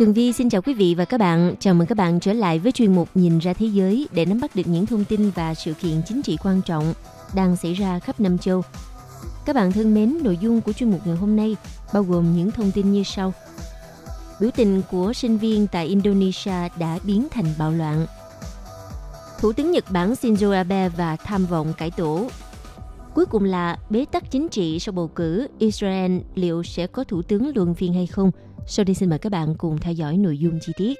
Tường Vi xin chào quý vị và các bạn. Chào mừng các bạn trở lại với chuyên mục Nhìn ra thế giới để nắm bắt được những thông tin và sự kiện chính trị quan trọng đang xảy ra khắp năm châu. Các bạn thân mến, nội dung của chuyên mục ngày hôm nay bao gồm những thông tin như sau. Biểu tình của sinh viên tại Indonesia đã biến thành bạo loạn. Thủ tướng Nhật Bản Shinzo Abe và tham vọng cải tổ. Cuối cùng là bế tắc chính trị sau bầu cử, Israel liệu sẽ có thủ tướng luân phiên hay không – sau đây xin mời các bạn cùng theo dõi nội dung chi tiết.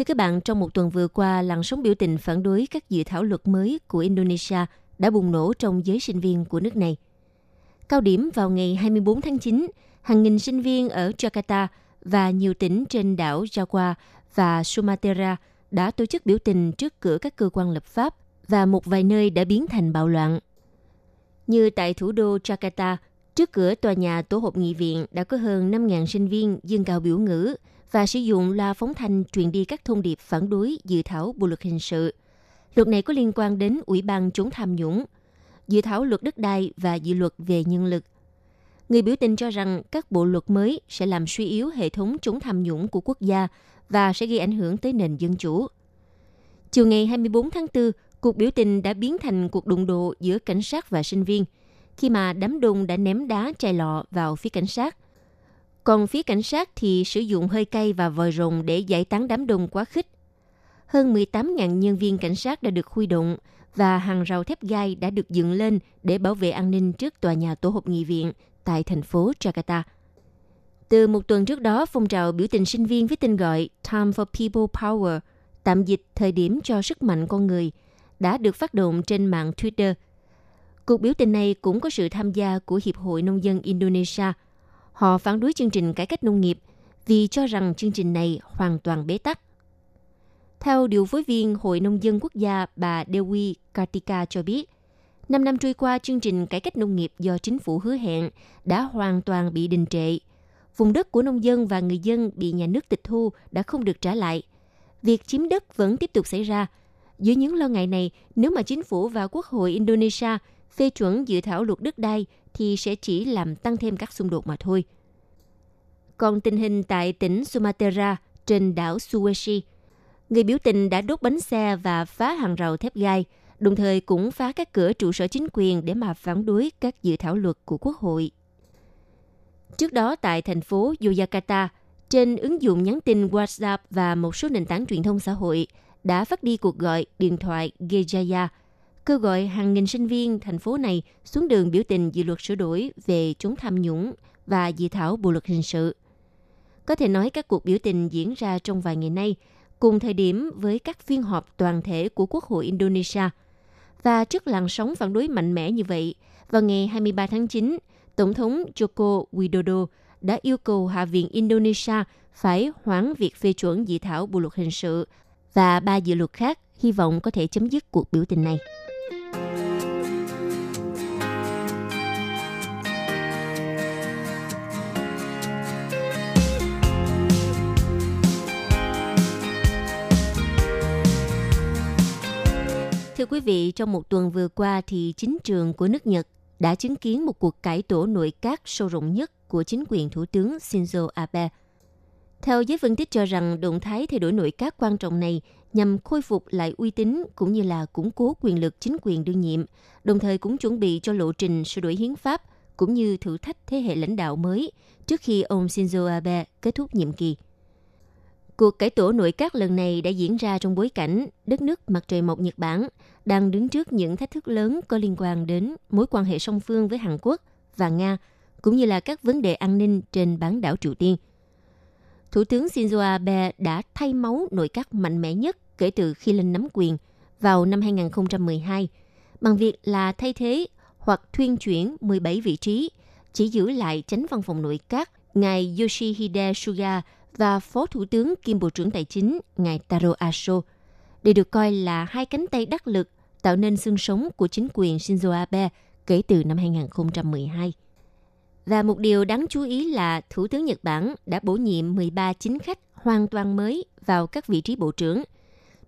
Thưa các bạn, trong một tuần vừa qua, làn sóng biểu tình phản đối các dự thảo luật mới của Indonesia đã bùng nổ trong giới sinh viên của nước này. Cao điểm vào ngày 24 tháng 9, hàng nghìn sinh viên ở Jakarta và nhiều tỉnh trên đảo Java và Sumatra đã tổ chức biểu tình trước cửa các cơ quan lập pháp và một vài nơi đã biến thành bạo loạn. Như tại thủ đô Jakarta, trước cửa tòa nhà tổ hợp nghị viện đã có hơn 5.000 sinh viên dương cao biểu ngữ và sử dụng loa phóng thanh truyền đi các thông điệp phản đối dự thảo bộ luật hình sự. Luật này có liên quan đến Ủy ban chống tham nhũng, dự thảo luật đất đai và dự luật về nhân lực – Người biểu tình cho rằng các bộ luật mới sẽ làm suy yếu hệ thống chống tham nhũng của quốc gia và sẽ gây ảnh hưởng tới nền dân chủ. Chiều ngày 24 tháng 4, cuộc biểu tình đã biến thành cuộc đụng độ giữa cảnh sát và sinh viên, khi mà đám đông đã ném đá chai lọ vào phía cảnh sát. Còn phía cảnh sát thì sử dụng hơi cay và vòi rồng để giải tán đám đông quá khích. Hơn 18.000 nhân viên cảnh sát đã được huy động và hàng rào thép gai đã được dựng lên để bảo vệ an ninh trước tòa nhà tổ hợp nghị viện tại thành phố Jakarta. Từ một tuần trước đó, phong trào biểu tình sinh viên với tên gọi Time for People Power, tạm dịch thời điểm cho sức mạnh con người, đã được phát động trên mạng Twitter. Cuộc biểu tình này cũng có sự tham gia của Hiệp hội Nông dân Indonesia. Họ phản đối chương trình cải cách nông nghiệp vì cho rằng chương trình này hoàn toàn bế tắc. Theo điều phối viên Hội Nông dân Quốc gia bà Dewi Kartika cho biết, Năm năm trôi qua, chương trình cải cách nông nghiệp do chính phủ hứa hẹn đã hoàn toàn bị đình trệ. Vùng đất của nông dân và người dân bị nhà nước tịch thu đã không được trả lại. Việc chiếm đất vẫn tiếp tục xảy ra. Dưới những lo ngại này, nếu mà chính phủ và Quốc hội Indonesia phê chuẩn dự thảo luật đất đai thì sẽ chỉ làm tăng thêm các xung đột mà thôi. Còn tình hình tại tỉnh Sumatra trên đảo Sulawesi, người biểu tình đã đốt bánh xe và phá hàng rào thép gai – đồng thời cũng phá các cửa trụ sở chính quyền để mà phản đối các dự thảo luật của Quốc hội. Trước đó tại thành phố Yogyakarta, trên ứng dụng nhắn tin WhatsApp và một số nền tảng truyền thông xã hội đã phát đi cuộc gọi điện thoại Gejaya, kêu gọi hàng nghìn sinh viên thành phố này xuống đường biểu tình dự luật sửa đổi về chống tham nhũng và dự thảo bộ luật hình sự. Có thể nói các cuộc biểu tình diễn ra trong vài ngày nay, cùng thời điểm với các phiên họp toàn thể của Quốc hội Indonesia – và trước làn sóng phản đối mạnh mẽ như vậy, vào ngày 23 tháng 9, Tổng thống Joko Widodo đã yêu cầu Hạ viện Indonesia phải hoãn việc phê chuẩn dự thảo bộ luật hình sự và ba dự luật khác hy vọng có thể chấm dứt cuộc biểu tình này. Thưa quý vị, trong một tuần vừa qua thì chính trường của nước Nhật đã chứng kiến một cuộc cải tổ nội các sâu rộng nhất của chính quyền Thủ tướng Shinzo Abe. Theo giới phân tích cho rằng động thái thay đổi nội các quan trọng này nhằm khôi phục lại uy tín cũng như là củng cố quyền lực chính quyền đương nhiệm, đồng thời cũng chuẩn bị cho lộ trình sửa đổi hiến pháp cũng như thử thách thế hệ lãnh đạo mới trước khi ông Shinzo Abe kết thúc nhiệm kỳ. Cuộc cải tổ nội các lần này đã diễn ra trong bối cảnh đất nước mặt trời mọc Nhật Bản đang đứng trước những thách thức lớn có liên quan đến mối quan hệ song phương với Hàn Quốc và Nga, cũng như là các vấn đề an ninh trên bán đảo Triều Tiên. Thủ tướng Shinzo Abe đã thay máu nội các mạnh mẽ nhất kể từ khi lên nắm quyền vào năm 2012 bằng việc là thay thế hoặc thuyên chuyển 17 vị trí, chỉ giữ lại tránh văn phòng nội các ngài Yoshihide Suga và Phó Thủ tướng kiêm Bộ trưởng Tài chính ngài Taro Aso. Đây được coi là hai cánh tay đắc lực tạo nên xương sống của chính quyền Shinzo Abe kể từ năm 2012. Và một điều đáng chú ý là Thủ tướng Nhật Bản đã bổ nhiệm 13 chính khách hoàn toàn mới vào các vị trí bộ trưởng.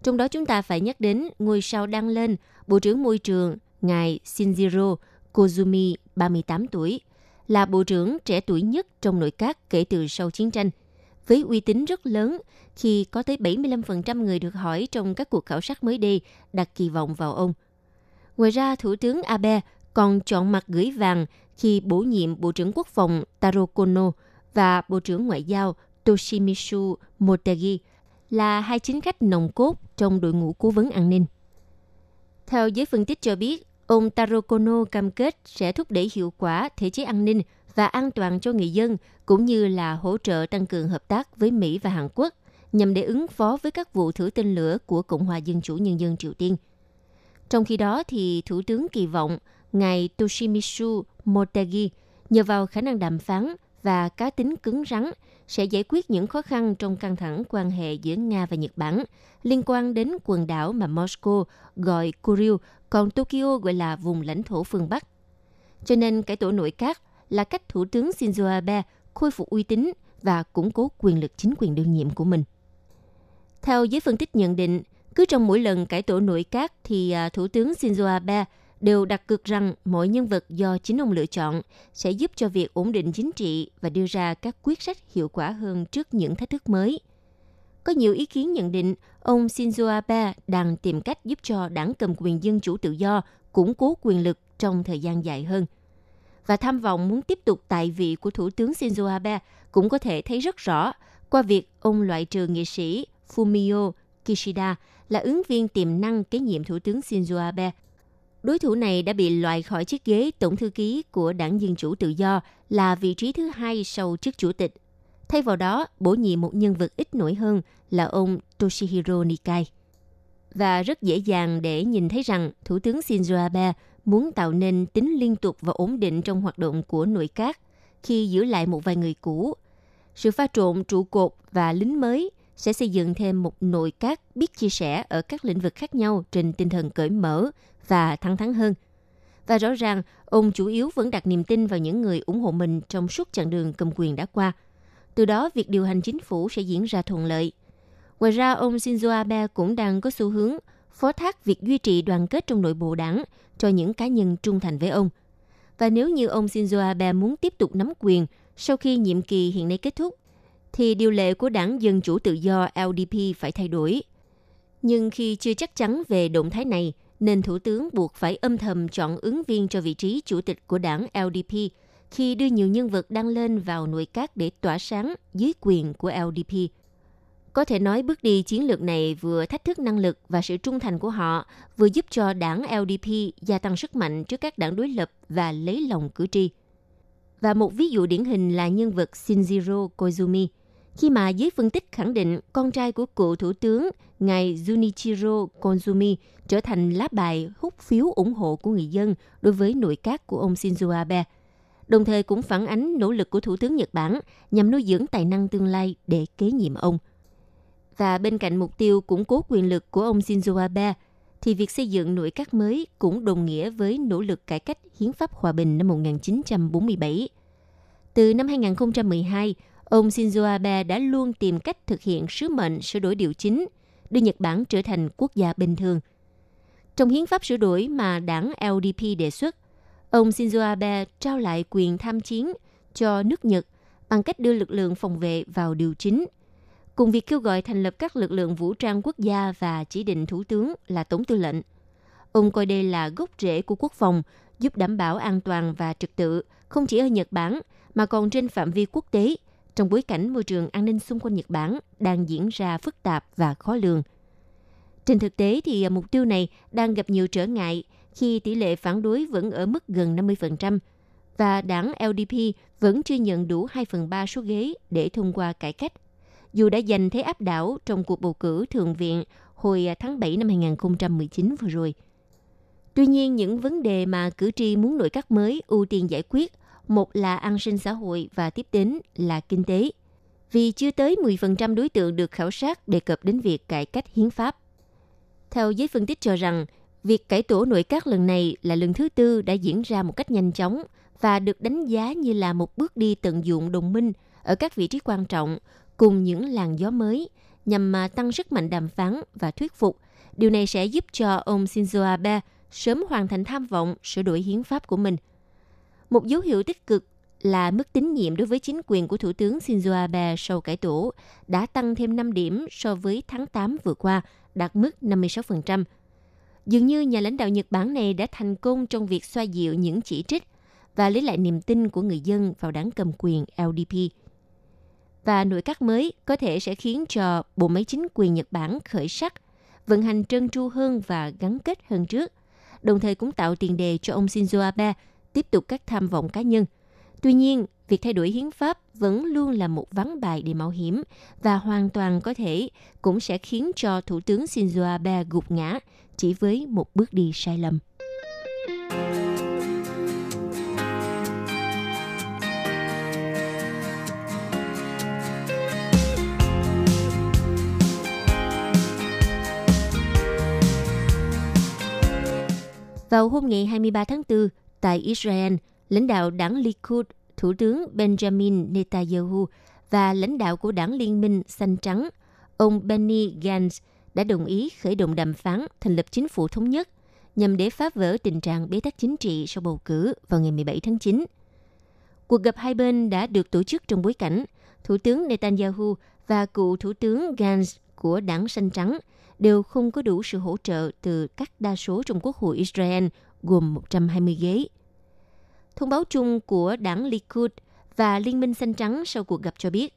Trong đó chúng ta phải nhắc đến ngôi sao đang lên Bộ trưởng Môi trường ngài Shinjiro Kozumi, 38 tuổi, là bộ trưởng trẻ tuổi nhất trong nội các kể từ sau chiến tranh, với uy tín rất lớn khi có tới 75% người được hỏi trong các cuộc khảo sát mới đây đặt kỳ vọng vào ông. Ngoài ra, Thủ tướng Abe còn chọn mặt gửi vàng khi bổ nhiệm Bộ trưởng Quốc phòng Taro Kono và Bộ trưởng Ngoại giao Toshimitsu Motegi là hai chính khách nòng cốt trong đội ngũ cố vấn an ninh. Theo giới phân tích cho biết, ông Taro Kono cam kết sẽ thúc đẩy hiệu quả thể chế an ninh và an toàn cho người dân, cũng như là hỗ trợ tăng cường hợp tác với Mỹ và Hàn Quốc nhằm để ứng phó với các vụ thử tên lửa của Cộng hòa Dân chủ Nhân dân Triều Tiên. Trong khi đó, thì Thủ tướng kỳ vọng ngài Toshimitsu Motegi nhờ vào khả năng đàm phán và cá tính cứng rắn sẽ giải quyết những khó khăn trong căng thẳng quan hệ giữa Nga và Nhật Bản liên quan đến quần đảo mà Moscow gọi Kuril, còn Tokyo gọi là vùng lãnh thổ phương Bắc. Cho nên cải tổ nội các là cách Thủ tướng Shinzo Abe khôi phục uy tín và củng cố quyền lực chính quyền đương nhiệm của mình. Theo giới phân tích nhận định, cứ trong mỗi lần cải tổ nội các thì à, Thủ tướng Shinzo Abe đều đặt cược rằng mọi nhân vật do chính ông lựa chọn sẽ giúp cho việc ổn định chính trị và đưa ra các quyết sách hiệu quả hơn trước những thách thức mới. Có nhiều ý kiến nhận định ông Shinzo Abe đang tìm cách giúp cho đảng cầm quyền dân chủ tự do củng cố quyền lực trong thời gian dài hơn. Và tham vọng muốn tiếp tục tại vị của Thủ tướng Shinzo Abe cũng có thể thấy rất rõ qua việc ông loại trừ nghị sĩ Fumio Kishida là ứng viên tiềm năng kế nhiệm Thủ tướng Shinzo Abe Đối thủ này đã bị loại khỏi chiếc ghế tổng thư ký của đảng Dân Chủ Tự Do là vị trí thứ hai sau chức chủ tịch. Thay vào đó, bổ nhiệm một nhân vật ít nổi hơn là ông Toshihiro Nikai. Và rất dễ dàng để nhìn thấy rằng Thủ tướng Shinzo Abe muốn tạo nên tính liên tục và ổn định trong hoạt động của nội các khi giữ lại một vài người cũ. Sự pha trộn trụ cột và lính mới sẽ xây dựng thêm một nội các biết chia sẻ ở các lĩnh vực khác nhau trên tinh thần cởi mở và thẳng thắn hơn. Và rõ ràng, ông chủ yếu vẫn đặt niềm tin vào những người ủng hộ mình trong suốt chặng đường cầm quyền đã qua. Từ đó, việc điều hành chính phủ sẽ diễn ra thuận lợi. Ngoài ra, ông Shinzo Abe cũng đang có xu hướng phó thác việc duy trì đoàn kết trong nội bộ đảng cho những cá nhân trung thành với ông. Và nếu như ông Shinzo Abe muốn tiếp tục nắm quyền sau khi nhiệm kỳ hiện nay kết thúc, thì điều lệ của đảng Dân Chủ Tự Do LDP phải thay đổi. Nhưng khi chưa chắc chắn về động thái này, nên Thủ tướng buộc phải âm thầm chọn ứng viên cho vị trí chủ tịch của đảng LDP khi đưa nhiều nhân vật đang lên vào nội các để tỏa sáng dưới quyền của LDP. Có thể nói bước đi chiến lược này vừa thách thức năng lực và sự trung thành của họ, vừa giúp cho đảng LDP gia tăng sức mạnh trước các đảng đối lập và lấy lòng cử tri. Và một ví dụ điển hình là nhân vật Shinjiro Koizumi – khi mà giới phân tích khẳng định con trai của cựu thủ tướng ngài Junichiro Koizumi trở thành lá bài hút phiếu ủng hộ của người dân đối với nội các của ông Shinzo Abe. Đồng thời cũng phản ánh nỗ lực của Thủ tướng Nhật Bản nhằm nuôi dưỡng tài năng tương lai để kế nhiệm ông. Và bên cạnh mục tiêu củng cố quyền lực của ông Shinzo Abe, thì việc xây dựng nội các mới cũng đồng nghĩa với nỗ lực cải cách hiến pháp hòa bình năm 1947. Từ năm 2012, ông Shinzo Abe đã luôn tìm cách thực hiện sứ mệnh sửa đổi điều chính, đưa Nhật Bản trở thành quốc gia bình thường. Trong hiến pháp sửa đổi mà đảng LDP đề xuất, ông Shinzo Abe trao lại quyền tham chiến cho nước Nhật bằng cách đưa lực lượng phòng vệ vào điều chính, cùng việc kêu gọi thành lập các lực lượng vũ trang quốc gia và chỉ định thủ tướng là tổng tư lệnh. Ông coi đây là gốc rễ của quốc phòng, giúp đảm bảo an toàn và trật tự không chỉ ở Nhật Bản mà còn trên phạm vi quốc tế – trong bối cảnh môi trường an ninh xung quanh Nhật Bản đang diễn ra phức tạp và khó lường. Trên thực tế thì mục tiêu này đang gặp nhiều trở ngại khi tỷ lệ phản đối vẫn ở mức gần 50%. và đảng LDP vẫn chưa nhận đủ 2 phần 3 số ghế để thông qua cải cách, dù đã giành thế áp đảo trong cuộc bầu cử Thượng viện hồi à, tháng 7 năm 2019 vừa rồi. Tuy nhiên, những vấn đề mà cử tri muốn nội các mới ưu tiên giải quyết, một là an sinh xã hội và tiếp đến là kinh tế. Vì chưa tới 10% đối tượng được khảo sát đề cập đến việc cải cách hiến pháp. Theo giới phân tích cho rằng, việc cải tổ nội các lần này là lần thứ tư đã diễn ra một cách nhanh chóng và được đánh giá như là một bước đi tận dụng đồng minh ở các vị trí quan trọng cùng những làn gió mới nhằm mà tăng sức mạnh đàm phán và thuyết phục. Điều này sẽ giúp cho ông Shinzo Abe sớm hoàn thành tham vọng sửa đổi hiến pháp của mình. Một dấu hiệu tích cực là mức tín nhiệm đối với chính quyền của Thủ tướng Shinzo Abe sau cải tổ đã tăng thêm 5 điểm so với tháng 8 vừa qua, đạt mức 56%. Dường như nhà lãnh đạo Nhật Bản này đã thành công trong việc xoa dịu những chỉ trích và lấy lại niềm tin của người dân vào đảng cầm quyền LDP. Và nội các mới có thể sẽ khiến cho bộ máy chính quyền Nhật Bản khởi sắc, vận hành trơn tru hơn và gắn kết hơn trước, đồng thời cũng tạo tiền đề cho ông Shinzo Abe tiếp tục các tham vọng cá nhân. Tuy nhiên, việc thay đổi hiến pháp vẫn luôn là một ván bài để mạo hiểm và hoàn toàn có thể cũng sẽ khiến cho Thủ tướng Shinzo Abe gục ngã chỉ với một bước đi sai lầm. Vào hôm ngày 23 tháng 4, tại Israel, lãnh đạo đảng Likud, Thủ tướng Benjamin Netanyahu và lãnh đạo của đảng Liên minh Xanh Trắng, ông Benny Gantz đã đồng ý khởi động đàm phán thành lập chính phủ thống nhất nhằm để phá vỡ tình trạng bế tắc chính trị sau bầu cử vào ngày 17 tháng 9. Cuộc gặp hai bên đã được tổ chức trong bối cảnh Thủ tướng Netanyahu và cựu Thủ tướng Gantz của đảng Xanh Trắng đều không có đủ sự hỗ trợ từ các đa số trong Quốc hội Israel gồm 120 ghế. Thông báo chung của đảng Likud và Liên minh Xanh Trắng sau cuộc gặp cho biết,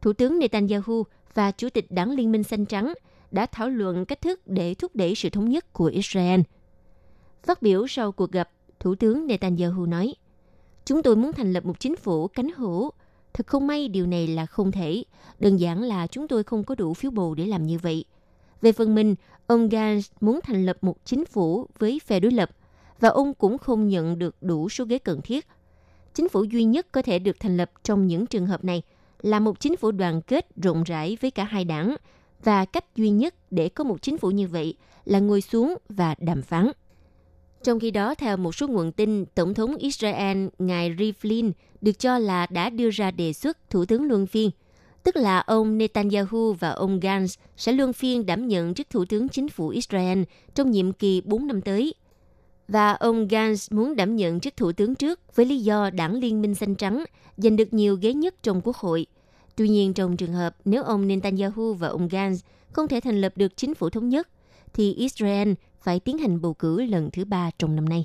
Thủ tướng Netanyahu và Chủ tịch đảng Liên minh Xanh Trắng đã thảo luận cách thức để thúc đẩy sự thống nhất của Israel. Phát biểu sau cuộc gặp, Thủ tướng Netanyahu nói, Chúng tôi muốn thành lập một chính phủ cánh hữu. Thật không may điều này là không thể. Đơn giản là chúng tôi không có đủ phiếu bầu để làm như vậy. Về phần mình, ông Gantz muốn thành lập một chính phủ với phe đối lập và ông cũng không nhận được đủ số ghế cần thiết. Chính phủ duy nhất có thể được thành lập trong những trường hợp này là một chính phủ đoàn kết rộng rãi với cả hai đảng và cách duy nhất để có một chính phủ như vậy là ngồi xuống và đàm phán. Trong khi đó, theo một số nguồn tin, Tổng thống Israel ngài Rivlin được cho là đã đưa ra đề xuất Thủ tướng Luân phiên – tức là ông Netanyahu và ông Gantz sẽ luân phiên đảm nhận chức Thủ tướng Chính phủ Israel trong nhiệm kỳ 4 năm tới. Và ông Gantz muốn đảm nhận chức Thủ tướng trước với lý do đảng Liên minh Xanh Trắng giành được nhiều ghế nhất trong Quốc hội. Tuy nhiên, trong trường hợp nếu ông Netanyahu và ông Gantz không thể thành lập được chính phủ thống nhất, thì Israel phải tiến hành bầu cử lần thứ ba trong năm nay.